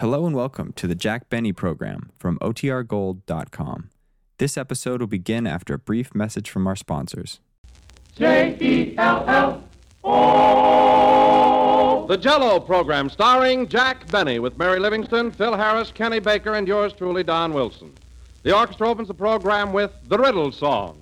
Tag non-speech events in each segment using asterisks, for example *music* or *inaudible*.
Hello and welcome to the Jack Benny program from OTRGold.com. This episode will begin after a brief message from our sponsors. J E L L O. The Jello program starring Jack Benny with Mary Livingstone, Phil Harris, Kenny Baker, and yours truly, Don Wilson. The orchestra opens the program with the Riddle Song.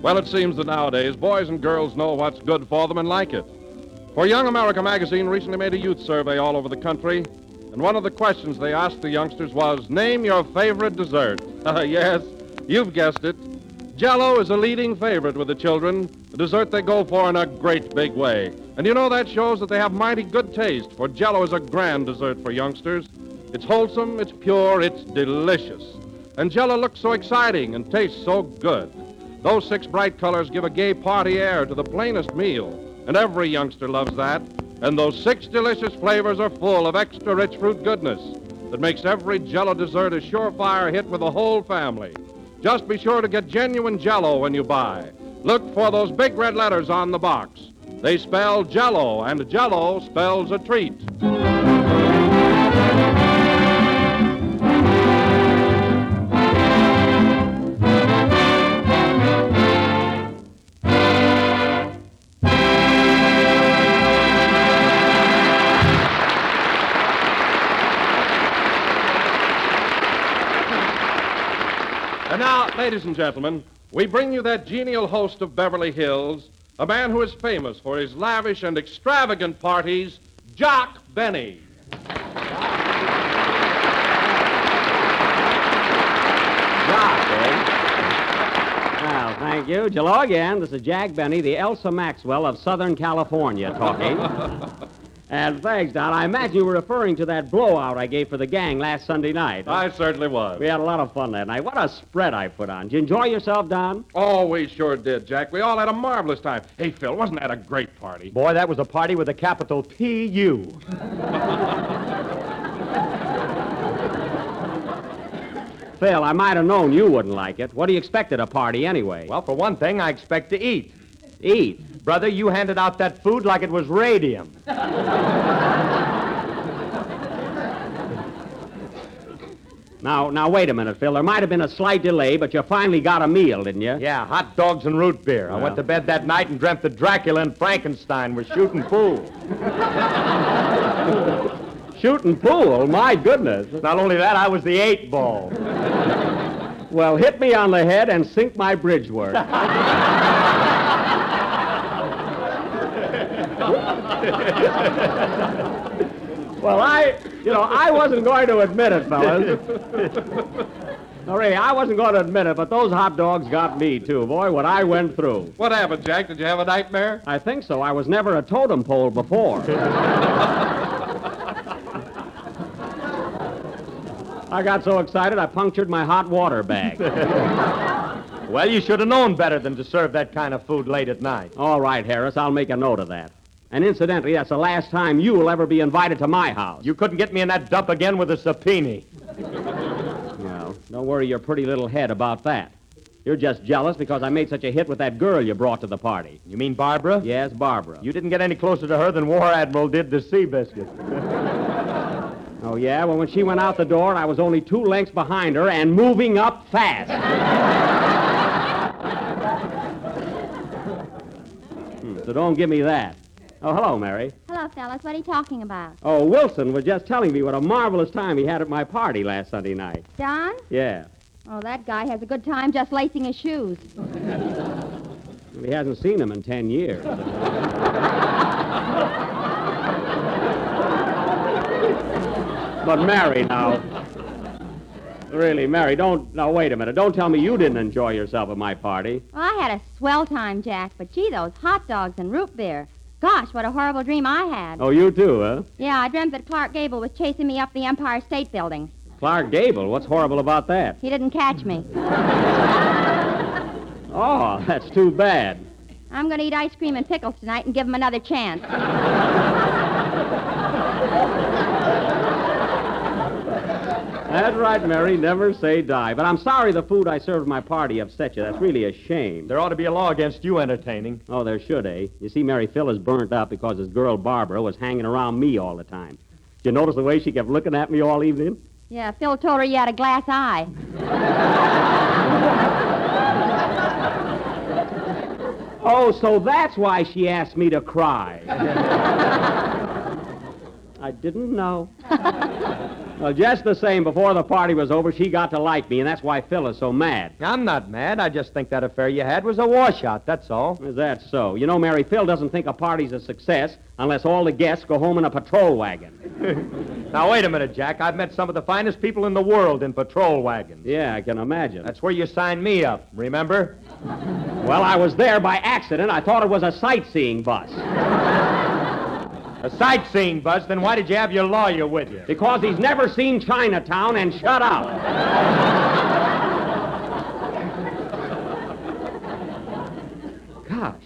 Well, it seems that nowadays boys and girls know what's good for them and like it. For Young America magazine recently made a youth survey all over the country, and one of the questions they asked the youngsters was Name your favorite dessert. *laughs* Yes, you've guessed it. Jello is a leading favorite with the children, a dessert they go for in a great big way. And you know that shows that they have mighty good taste, for Jello is a grand dessert for youngsters. It's wholesome, it's pure, it's delicious. And Jello looks so exciting and tastes so good. Those six bright colors give a gay party air to the plainest meal, and every youngster loves that. And those six delicious flavors are full of extra rich fruit goodness that makes every Jello dessert a surefire hit with the whole family. Just be sure to get genuine Jello when you buy. Look for those big red letters on the box. They spell Jello, and Jello spells a treat. Ladies and gentlemen, we bring you that genial host of Beverly Hills, a man who is famous for his lavish and extravagant parties, Jock Benny. Jock, eh? Well, thank you. Hello again. This is Jack Benny, the Elsa Maxwell of Southern California, talking. *laughs* and thanks, Don. I imagine you were referring to that blowout I gave for the gang last Sunday night. I certainly was. We had a lot of fun that night. What a spread I put on. Did you enjoy yourself, Don? Oh, we sure did, Jack. We all had a marvelous time. Hey, Phil, wasn't that a great party? Boy, that was a party with a capital P-U. *laughs* Phil, I might have known you wouldn't like it. What do you expect at a party anyway? Well, for one thing, I expect to eat. eat. Brother, you handed out that food like it was radium. Now, now, wait a minute, Phil. There might have been a slight delay, but you finally got a meal, didn't you? Yeah, hot dogs and root beer. I went to bed that night and dreamt that Dracula and Frankenstein were shooting pool. Shooting pool? My goodness. Not only that, I was the eight ball. Well, hit me on the head and sink my bridge work. *laughs* well, I, you know, I wasn't going to admit it, fellas. *laughs* No, really, I wasn't going to admit it, but those hot dogs got me, too. Boy, what I went through. What happened, Jack? Did you have a nightmare? I think so. I was never a totem pole before. *laughs* I got so excited I punctured my hot water bag. Well, you should have known better than to serve that kind of food late at night. All right, Harris, I'll make a note of that. And incidentally, that's the last time you will ever be invited to my house. You couldn't get me in that dump again with a subpoena. Well, don't worry your pretty little head about that. You're just jealous because I made such a hit with that girl you brought to the party. You mean Barbara? Yes, Barbara. You didn't get any closer to her than War Admiral did to Seabiscuit. *laughs* Oh, yeah? Well, when she went out the door, I was only two lengths behind her and moving up fast. *laughs* Hmm, so don't give me that. Oh, hello, Mary. Hello, fellas. What are you talking about? Oh, Wilson was just telling me what a marvelous time he had at my party last Sunday night. Don? Yeah. Oh, that guy has a good time just lacing his shoes. *laughs* He hasn't seen him in ten years. *laughs* but Mary, now. Really, Mary, don't. Now, wait a minute. Don't tell me you didn't enjoy yourself at my party. Well, I had a swell time, Jack, but gee, those hot dogs and root beer. Gosh, what a horrible dream I had. Oh, you too, huh? Yeah, I dreamt that Clark Gable was chasing me up the Empire State Building. Clark Gable. What's horrible about that? He didn't catch me. *laughs* Oh, that's too bad. I'm going to eat ice cream and pickles tonight and give him another chance. *laughs* That's right, Mary. Never say die. But I'm sorry the food I served my party upset you. That's really a shame. There ought to be a law against you entertaining. Oh, there should, eh? You see, Mary Phil is burnt up because his girl Barbara was hanging around me all the time. Did you notice the way she kept looking at me all evening? Yeah, Phil told her you had a glass eye. *laughs* Oh, so that's why she asked me to cry. *laughs* I didn't know. *laughs* well, just the same, before the party was over, she got to like me, and that's why Phil is so mad. I'm not mad. I just think that affair you had was a washout, that's all. Is that so? You know, Mary, Phil doesn't think a party's a success unless all the guests go home in a patrol wagon. *laughs* Now, wait a minute, Jack. I've met some of the finest people in the world in patrol wagons. Yeah, I can imagine. That's where you signed me up, remember? Well, I was there by accident. I thought it was a sightseeing bus. *laughs* A sightseeing bus, then why did you have your lawyer with you? Because he's never seen Chinatown and shut up. Gosh.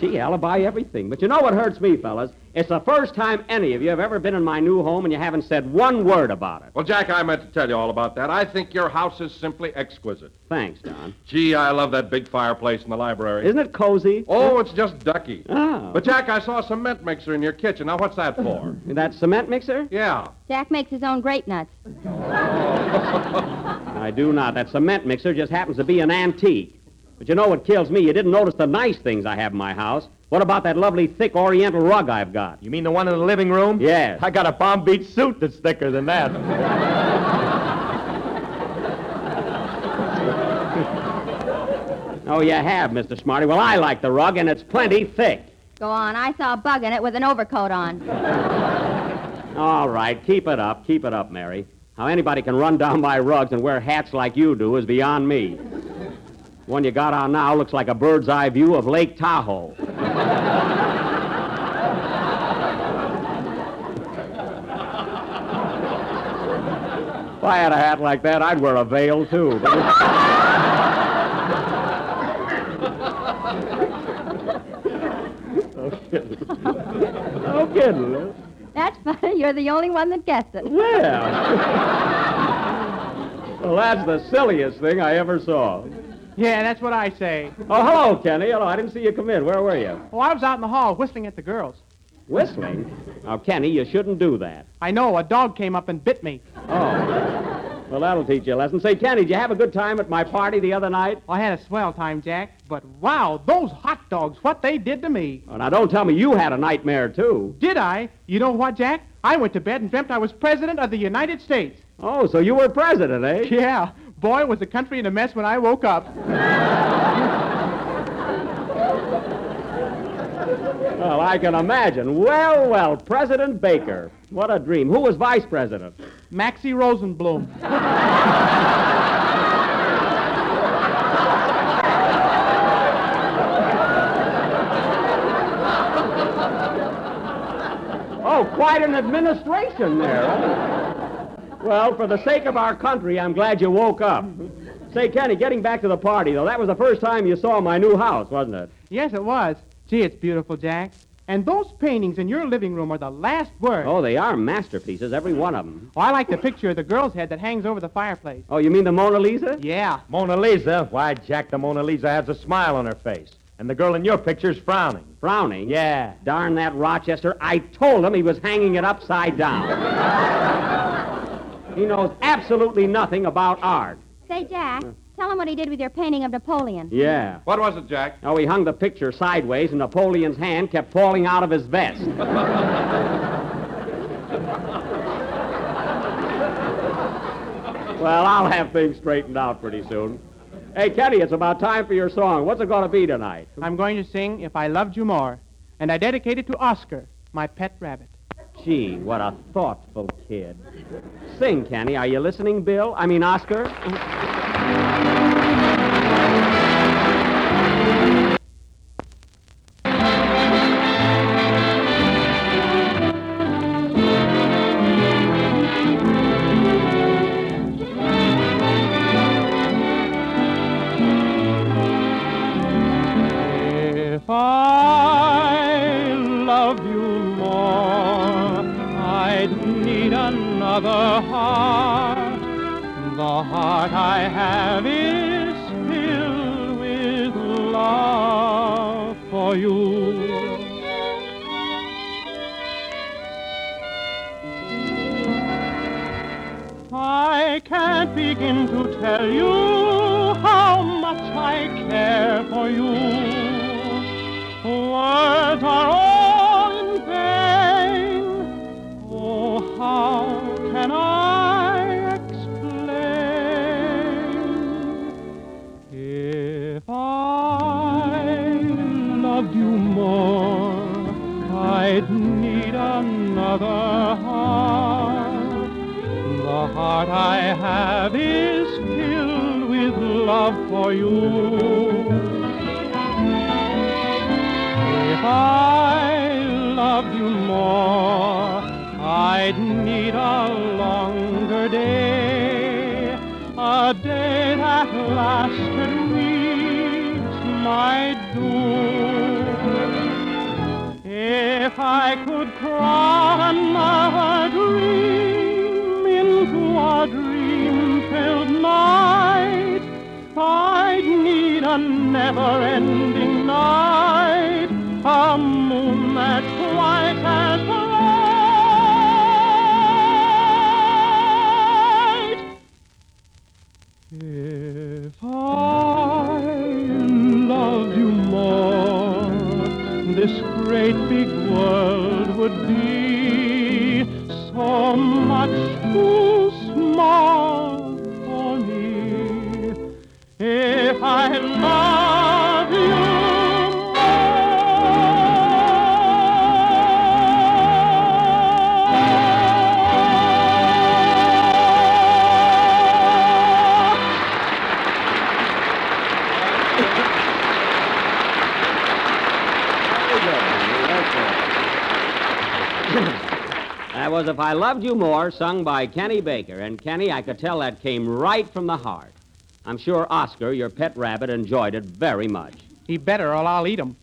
Gee, alibi everything. But you know what hurts me, fellas? It's the first time any of you have ever been in my new home and you haven't said one word about it. Well, Jack, I meant to tell you all about that. I think your house is simply exquisite. Thanks, Don. Gee, I love that big fireplace in the library. Isn't it cozy? Oh, it's just ducky. Oh. But, Jack, I saw a cement mixer in your kitchen. Now, what's that for? *laughs* That cement mixer? yeah. Jack makes his own grape nuts. *laughs* I do not. That cement mixer just happens to be an antique. But you know what kills me? You didn't notice the nice things I have in my house. What about that lovely thick oriental rug I've got? You mean the one in the living room? Yes. I got a Palm Beach suit that's thicker than that. Oh, you have, Mr. Smarty. Well, I like the rug, and it's plenty thick. Go on, I saw a bug in it with an overcoat on. All right, keep it up. Keep it up, Mary. How anybody can run down my rugs and wear hats like you do is beyond me. One you got on now looks like a bird's eye view of Lake Tahoe. If I had a hat like that, I'd wear a veil, too. no kidding. No kidding. Liz. That's funny. You're the only one that guessed it. Well. *laughs* well, that's the silliest thing I ever saw. Yeah, that's what I say. Oh, hello, Kenny. Hello. I didn't see you come in. Where were you? Oh, I was out in the hall whistling at the girls. Whistling? Now, Kenny, you shouldn't do that. I know, a dog came up and bit me. Oh. Well, that'll teach you a lesson. Say, Kenny, did you have a good time at my party the other night? I had a swell time, Jack. But wow, those hot dogs, what they did to me. Oh, now, don't tell me you had a nightmare, too. Did I? You know what, Jack? I went to bed and dreamt I was president of the United States. Oh, so you were president, eh? Yeah. Boy, was the country in a mess when I woke up. Well, I can imagine. Well, well, President Baker. What a dream. Who was vice president? Maxie Rosenbloom. Oh, quite an administration there. Huh? Well, for the sake of our country, I'm glad you woke up. Say, Kenny, getting back to the party, though, that was the first time you saw my new house, wasn't it? Yes, it was. Gee, it's beautiful, Jack. And those paintings in your living room are the last word. Oh, they are masterpieces, every one of them. Oh, I like the picture of the girl's head that hangs over the fireplace. Oh, you mean the Mona Lisa? Yeah. Mona Lisa? Why, Jack, the Mona Lisa has a smile on her face. And the girl in your picture's frowning. Frowning? Yeah. Darn that Rochester. I told him he was hanging it upside down. *laughs* he knows absolutely nothing about art. Say, Jack, tell him what he did with your painting of Napoleon. Yeah. What was it, Jack? Oh, he hung the picture sideways, and Napoleon's hand kept falling out of his vest. *laughs* well, I'll have things straightened out pretty soon. Hey, Kenny, it's about time for your song. What's it going to be tonight? I'm going to sing If I Loved You More. And I dedicate it to Oscar, my pet rabbit. Gee, what a thoughtful kid. Sing, Kenny. Are you listening, Bill? I mean, Oscar? I can't begin to tell you how much I care for you. Words are all in vain. Oh, how can I explain? If I loved you more, I'd need another heart I have is filled with love for you. If I loved you more, I'd need a longer day, a day that lasted weeks might do. If I could crawl another dream into a dream-filled night, I'd need a never-ending night, a moon that's That was If I Loved You More, sung by Kenny Baker. And Kenny, I could tell that came right from the heart. I'm sure Oscar, your pet rabbit, enjoyed it very much. He better, or I'll eat him.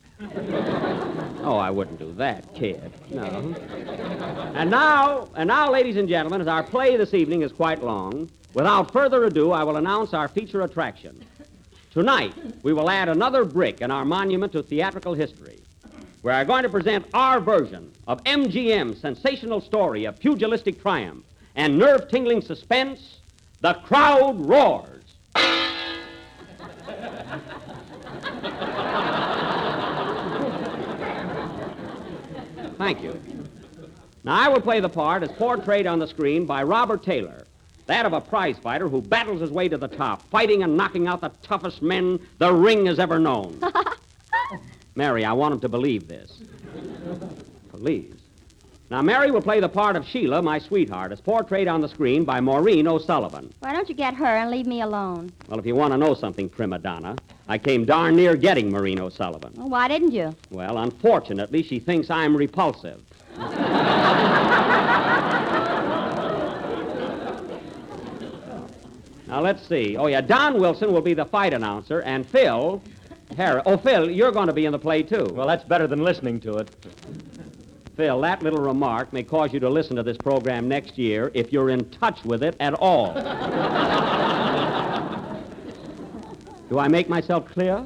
Oh, I wouldn't do that, kid. No. And now, and now, ladies and gentlemen, as our play this evening is quite long, without further ado, I will announce our feature attraction. Tonight, we will add another brick in our monument to theatrical history. We are going to present our version of MGM's sensational story of pugilistic triumph and nerve-tingling suspense, The Crowd Roars. Thank you. Now, I will play the part as portrayed on the screen by Robert Taylor, that of a prize fighter who battles his way to the top, fighting and knocking out the toughest men the ring has ever known. *laughs* Mary, I want him to believe this. Please. Now, Mary will play the part of Sheila, my sweetheart, as portrayed on the screen by Maureen O'Sullivan. Why don't you get her and leave me alone? Well, if you want to know something, prima donna, I came darn near getting Maureen O'Sullivan. Well, why didn't you? Well, unfortunately, she thinks I'm repulsive. *laughs* now, let's see. Oh, yeah, Don Wilson will be the fight announcer, and Phil, Harry. Oh, Phil, you're going to be in the play, too. Well, that's better than listening to it. Phil, that little remark may cause you to listen to this program next year if you're in touch with it at all. *laughs* Do I make myself clear?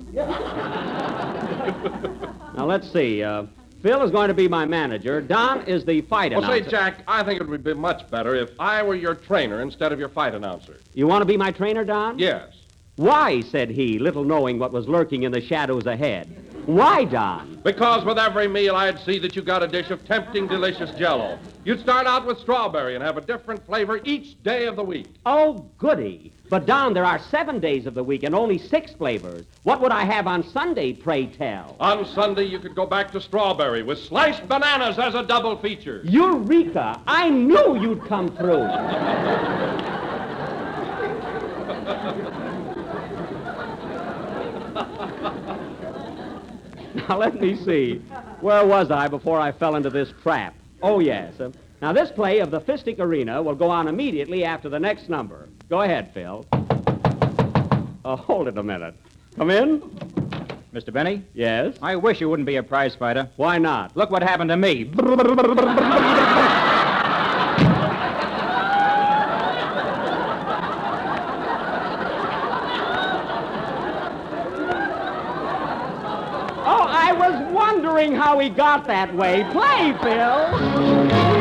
now, let's see. Uh, Phil is going to be my manager. Don is the fight Well, announcer. say, Jack, I think it would be much better if I were your trainer instead of your fight announcer. You want to be my trainer, Don? Yes. Why, said he, little knowing what was lurking in the shadows ahead. Why, Don? Because with every meal, I'd see that you got a dish of tempting, delicious jello. You'd start out with strawberry and have a different flavor each day of the week. Oh, goody. But, Don, there are seven days of the week and only six flavors. What would I have on Sunday, pray tell? On Sunday, you could go back to strawberry with sliced bananas as a double feature. Eureka! I knew you'd come through. *laughs* *laughs* now, let me see. Where was I before I fell into this trap? Oh, yes. Uh, now, this play of the Fistic Arena will go on immediately after the next number. Go ahead, Phil. Uh, hold it a minute. Come in? Mr. Benny, Yes? I wish you wouldn't be a prize fighter. Why not? Look what happened to me. *laughs* Oh, I was wondering how he got that way. Play, Phil.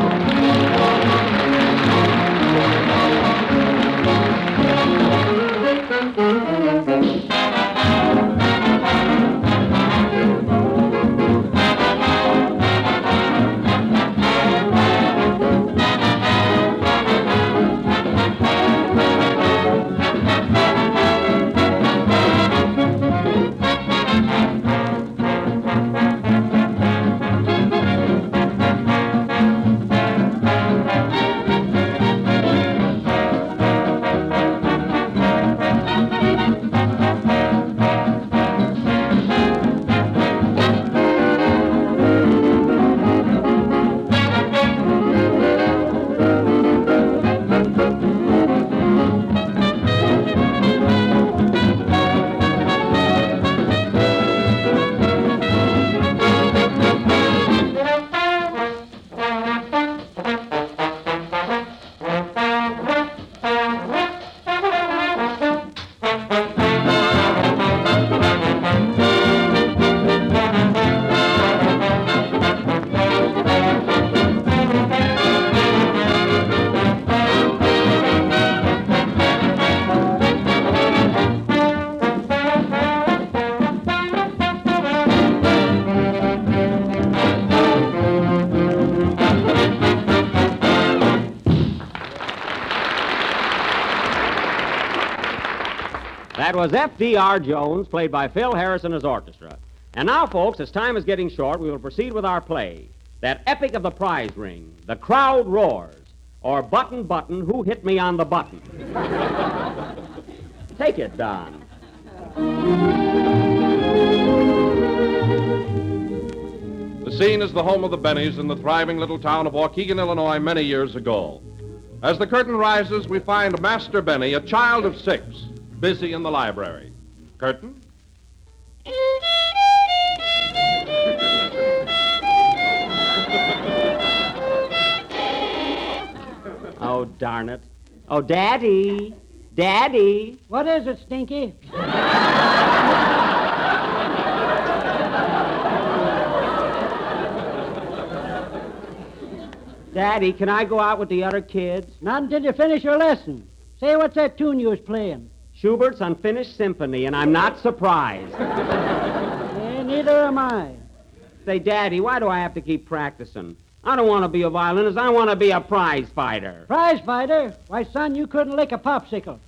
That was F.D.R. Jones, played by Phil Harris and his orchestra. And now, folks, as time is getting short, we will proceed with our play. That epic of the prize ring, The Crowd Roars, or Button Button, Who Hit Me on the Button? *laughs* Take it, Don. The scene is the home of the Bennies in the thriving little town of Waukegan, Illinois, many years ago. As the curtain rises, we find Master Benny, a child of six, busy in the library. Curtain? *laughs* Oh, darn it. Oh, Daddy. Daddy. What is it, Stinky? Daddy, can I go out with the other kids? Not until you finish your lesson. Say, what's that tune you was playing? Schubert's Unfinished Symphony, and I'm not surprised. *laughs* Eh, neither am I. Say, Daddy, why do I have to keep practicing? I don't want to be a violinist. I want to be a prize fighter. Prize fighter? Why, son, you couldn't lick a popsicle.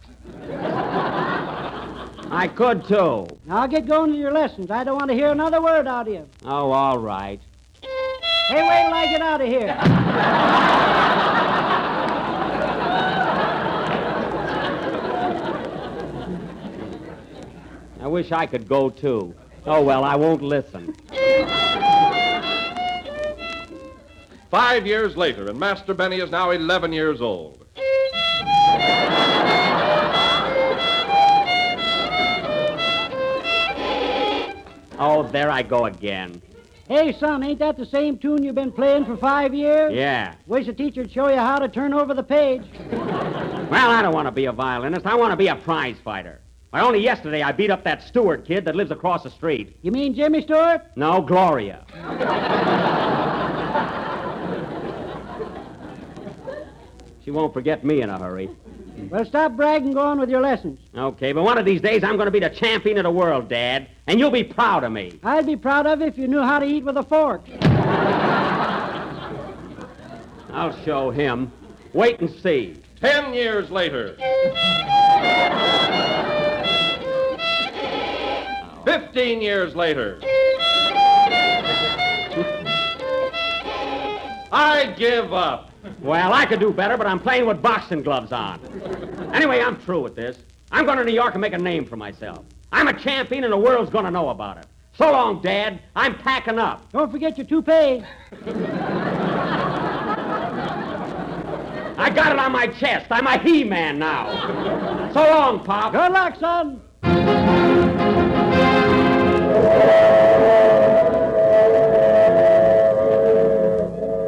I could, too. Now get going to your lessons. I don't want to hear another word out of you. Oh, all right. Hey, wait till I get out of here. *laughs* I wish I could go, too. Oh, well, I won't listen. Five years later, and Master Benny is now 11 years old. Oh, there I go again. Hey, son, ain't that the same tune you've been playing for five years? Yeah. Wish the teacher'd show you how to turn over the page. Well, I don't want to be a violinist. I want to be a prize fighter. Why, only yesterday I beat up that Stewart kid that lives across the street. You mean Jimmy Stewart? No, Gloria. she won't forget me in a hurry. Well, stop bragging, go on with your lessons. Okay, but one of these days I'm going to be the champion of the world, Dad, and you'll be proud of me. I'd be proud of you if you knew how to eat with a fork. I'll show him. Wait and see. Ten years later. Fifteen years later. I give up. Well, I could do better, but I'm playing with boxing gloves on. Anyway, I'm through with this. I'm going to New York and make a name for myself. I'm a champion, and the world's going to know about it. So long, Dad. I'm packing up. Don't forget your toupee. I got it on my chest. I'm a he-man now. So long, Pop. Good luck, son.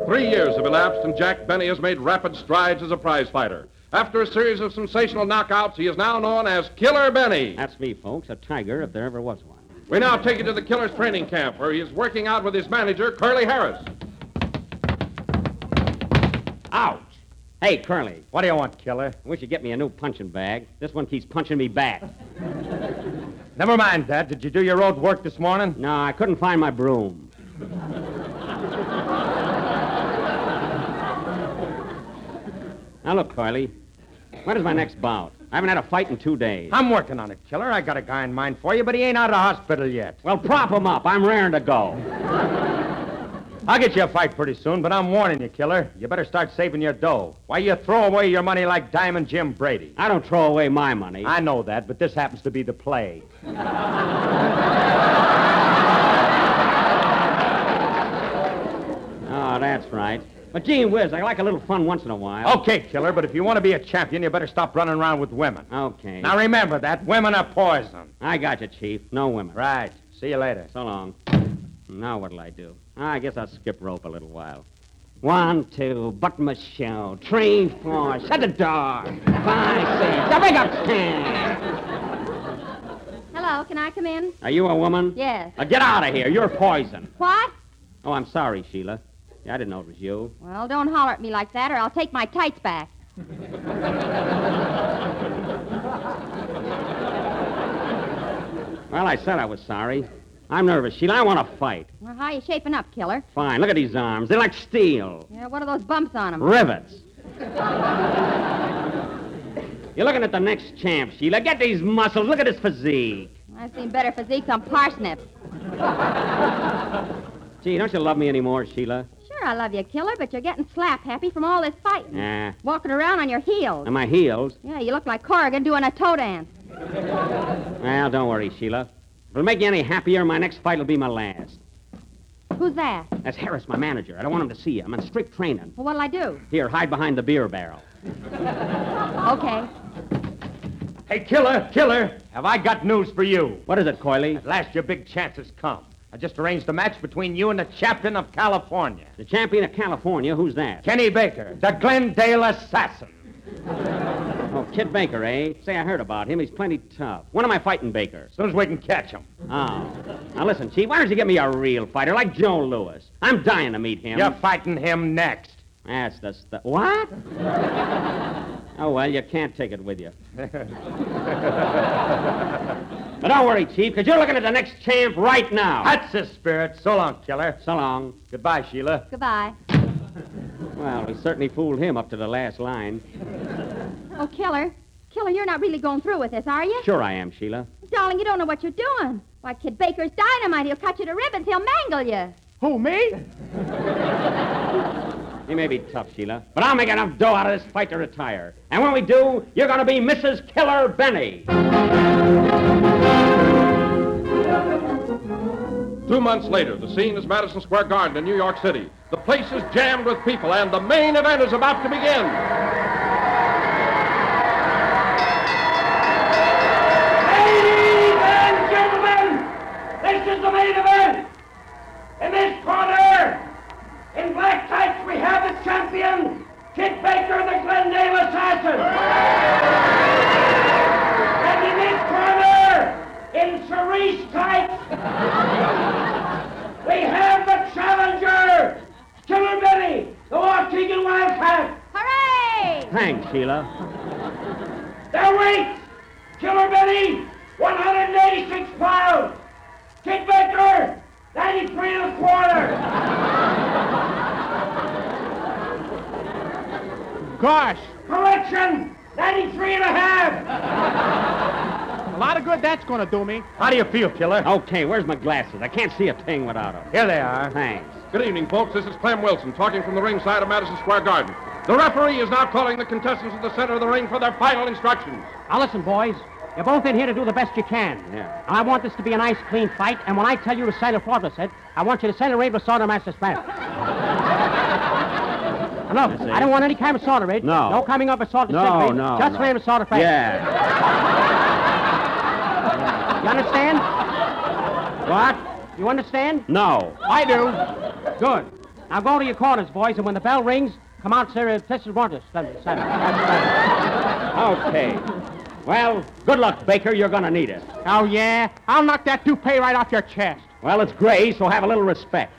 Three years have elapsed, and Jack Benny has made rapid strides as a prize fighter. After a series of sensational knockouts, he is now known as Killer Benny. That's me, folks. A tiger, if there ever was one. We now take you to the Killer's training camp, where he is working out with his manager, Curly Harris. Ouch. Hey, Curly. What do you want, killer? I wish you'd get me a new punching bag. This one keeps punching me back. Never mind that. Did you do your road work this morning? No, I couldn't find my broom. now, look, Curly. When is my next bout? I haven't had a fight in two days. I'm working on it, killer. I got a guy in mind for you, but he ain't out of the hospital yet. Well, prop him up. I'm raring to go. I'll get you a fight pretty soon, but I'm warning you, killer. You better start saving your dough. Why, you throw away your money like Diamond Jim Brady. I don't throw away my money. I know that, but this happens to be the play. Oh, *laughs* that's right. But gee whiz, I like a little fun once in a while. Okay, killer, but if you want to be a champion, you better stop running around with women. Okay. Now remember that. Women are poison. I got you, Chief. No women. Right. See you later. So long. Now what'll I do? I guess I'll skip rope a little while. One, two, button my. Three, four, shut the door. Five, six, the big up ten. Hello, can I come in? Are you a woman? Yes. Uh, get out of here. You're poison. What? Oh, I'm sorry, Sheila. Yeah, I didn't know it was you. Well, don't holler at me like that, or I'll take my tights back. Well, I said I was sorry. I'm nervous, Sheila. I want to fight. Well, how are you shaping up, killer? Fine. Look at these arms. They're like steel. Yeah, what are those bumps on them? Rivets. You're looking at the next champ, Sheila. Get these muscles. Look at his physique. I've seen better physiques on parsnips. Gee, don't you love me anymore, Sheila? Sure, I love you, killer, but you're getting slap happy from all this fighting. Yeah. Walking around on your heels. And my heels? Yeah, you look like Corrigan doing a toe dance. Well, don't worry, Sheila. If it'll make you any happier, my next fight will be my last. Who's that? That's Harris, my manager. I don't want him to see you. I'm in strict training. Well, what'll I do? Here, hide behind the beer barrel. *laughs* Okay. Hey, killer, killer, have I got news for you? What is it, Coily? At last your big chance has come. I just arranged a match between you and the champion of California. The champion of California? Who's that? Kenny Baker, the Glendale assassin. Oh, Kid Baker, eh? Say, I heard about him. He's plenty tough. When am I fighting Baker? As soon as we can catch him. Oh. Now, listen, Chief, why don't you get me a real fighter like Joe Louis? I'm dying to meet him. You're fighting him next. That's the stuff. What? oh, well, you can't take it with you. *laughs* but don't worry, Chief, because you're looking at the next champ right now. That's the spirit. So long, killer. So long. Goodbye, Sheila. Goodbye. Well, we certainly fooled him up to the last line. Oh, killer. Killer, you're not really going through with this, are you? Sure I am, Sheila. Darling, you don't know what you're doing. Why, Kid Baker's dynamite. He'll cut you to ribbons. He'll mangle you. Who, me? He may be tough, Sheila, but I'll make enough dough out of this fight to retire. And when we do, you're going to be Mrs. Killer Benny. Two months later, the scene is Madison Square Garden in New York City. The place is jammed with people, and the main event is about to begin. Ladies and gentlemen, this is the main event. In this corner, in black tights, we have the champion, Kid Baker, the Glendale Assassin. and in this corner, in cerise tights, we have the challenger, Killer Benny, the Waukegan Wildcat. Hooray! Thanks, Sheila. Their weight, Killer Benny, 186 pounds. Kid Baker, 93 and a quarter. Gosh, Correction, 93 and a half. a lot of good that's going to do me. How do you feel, killer? Okay, where's my glasses? I can't see a thing without them. Here they are. Thanks. Good evening, folks. This is Clem Wilson talking from the ringside of Madison Square Garden. The referee is now calling the contestants to the center of the ring for their final instructions. Now listen, boys. You're both in here to do the best you can. Yeah. I want this to be a nice, clean fight, and when I tell you to sail a fortress it, I want you to sail a raid with Sawder Master Smash. Look. I don't want any kind of Sawder raid. No. No coming up with Sawder No, Stick raid. no, Just no. flame a Sawder Fast. Yeah. *laughs* You understand? What? You understand? No. I do. Good. Now go to your corners, boys, and when the bell rings, come out, sir. This is Fortress. That's right. Okay. Well, good luck, Baker. You're going to need it. Oh, yeah? I'll knock that toupee right off your chest. Well, it's gray, so have a little respect.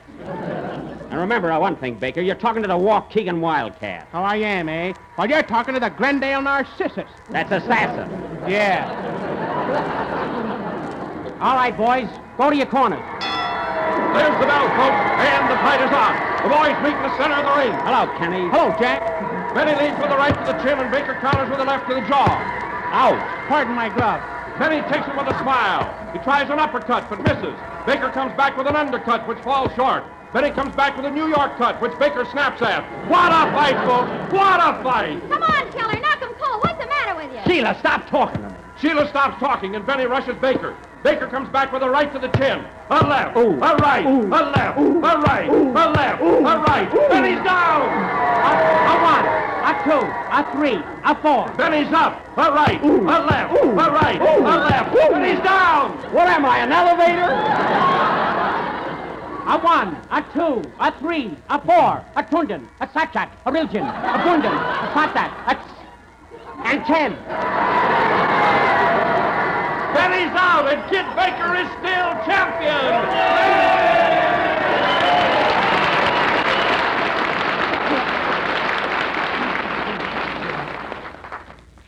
And remember uh, one thing, Baker. You're talking to the Waukegan Wildcat. Oh, I am, eh? Well, you're talking to the Glendale Narcissus. That's assassin. Yeah. All right, boys. Go to your corners. There's the bell, folks, and the fight is on. The boys meet in the center of the ring. Hello, Kenny. Hello, Jack. Benny leads with the right to the chin, and Baker counters with the left to the jaw. Out. Pardon my glove. Benny takes it with a smile. He tries an uppercut, but misses. Baker comes back with an undercut, which falls short. Benny comes back with a New York cut, which Baker snaps at. What a fight, folks! What a fight! Come on, Keller, Knock him cold. What's the matter with you? Sheila, stop talking to me. Sheila stops talking, and Benny rushes Baker. Baker comes back with a right to the chin. A left, Ooh. a right, a left, a right, a left, a right. Benny's down! A, a one, a two, a three, a four. Benny's up. A right, a left, a right, a left. Benny's down! What am I, an elevator? A one, a two, a three, a four, a tundan, a sachat, a riljan, a bundan, a satat, a tss, and ten. Benny's out, and Kid Baker is still champion!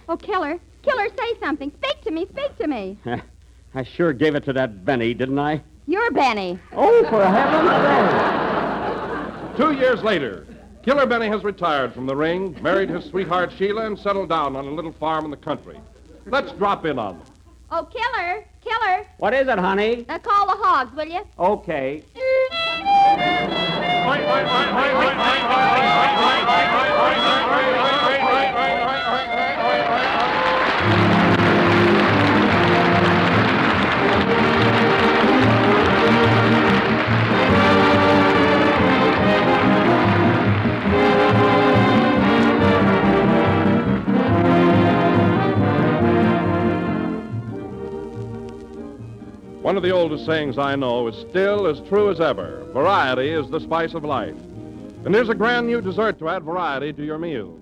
Oh, killer. Killer, say something. Speak to me. Speak to me. *laughs* I sure gave it to that Benny, didn't I? You're Benny. Oh, for heaven's sake. Two years later, Killer Benny has retired from the ring, married his sweetheart Sheila, and settled down on a little farm in the country. Let's drop in on them. Oh, Killer, Killer, What is it, honey? uh, call the hogs, will you? Okay. Of the oldest sayings I know is still as true as ever variety is the spice of life. And here's a grand new dessert to add variety to your meals.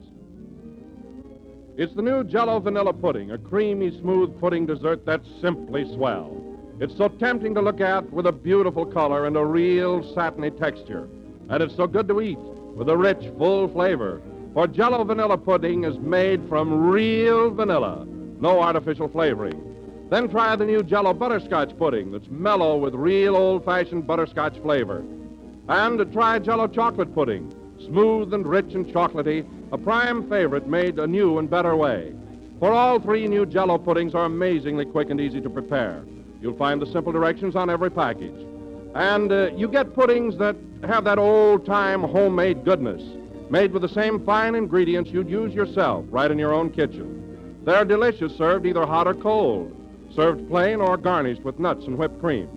It's the new Jello Vanilla Pudding, a creamy, smooth pudding dessert that's simply swell. It's so tempting to look at with a beautiful color and a real satiny texture. And it's so good to eat with a rich, full flavor. For Jello Vanilla Pudding is made from real vanilla, no artificial flavoring. Then try the new Jello Butterscotch Pudding that's mellow with real old-fashioned butterscotch flavor. And try Jello Chocolate Pudding, smooth and rich and chocolatey, a prime favorite made a new and better way. For all three new Jello puddings are amazingly quick and easy to prepare. You'll find the simple directions on every package. And uh, you get puddings that have that old-time homemade goodness, made with the same fine ingredients you'd use yourself right in your own kitchen. They're delicious served either hot or cold, served plain or garnished with nuts and whipped cream.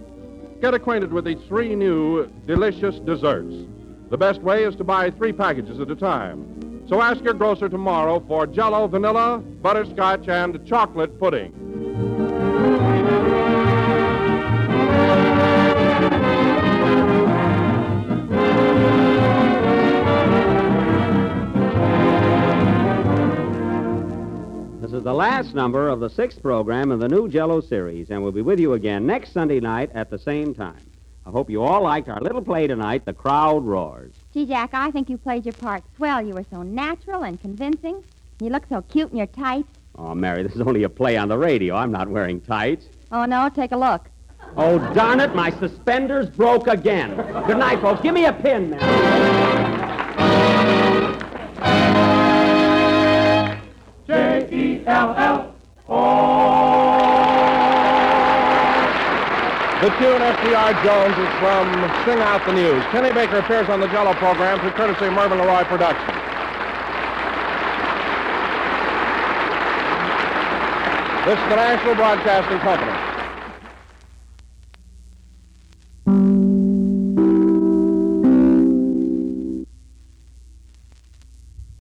Get acquainted with these three new delicious desserts. The best way is to buy three packages at a time. So ask your grocer tomorrow for Jello vanilla, butterscotch, and chocolate pudding. Is the last number of the sixth program in the new Jello series, and we'll be with you again next Sunday night at the same time. I hope you all liked our little play tonight, The Crowd Roars. Gee, Jack, I think you played your part swell. You were so natural and convincing. You look so cute in your tights. Oh, Mary, this is only a play on the radio. I'm not wearing tights. Oh, no, take a look. Oh, darn it, my suspenders broke again. Good night, folks. Give me a pin, Mary. J-E-L-L. The tune FDR Jones is from Sing Out the News. Kenny Baker appears on the Jello program through courtesy of Mervyn LeRoy Productions. This is the National Broadcasting Company.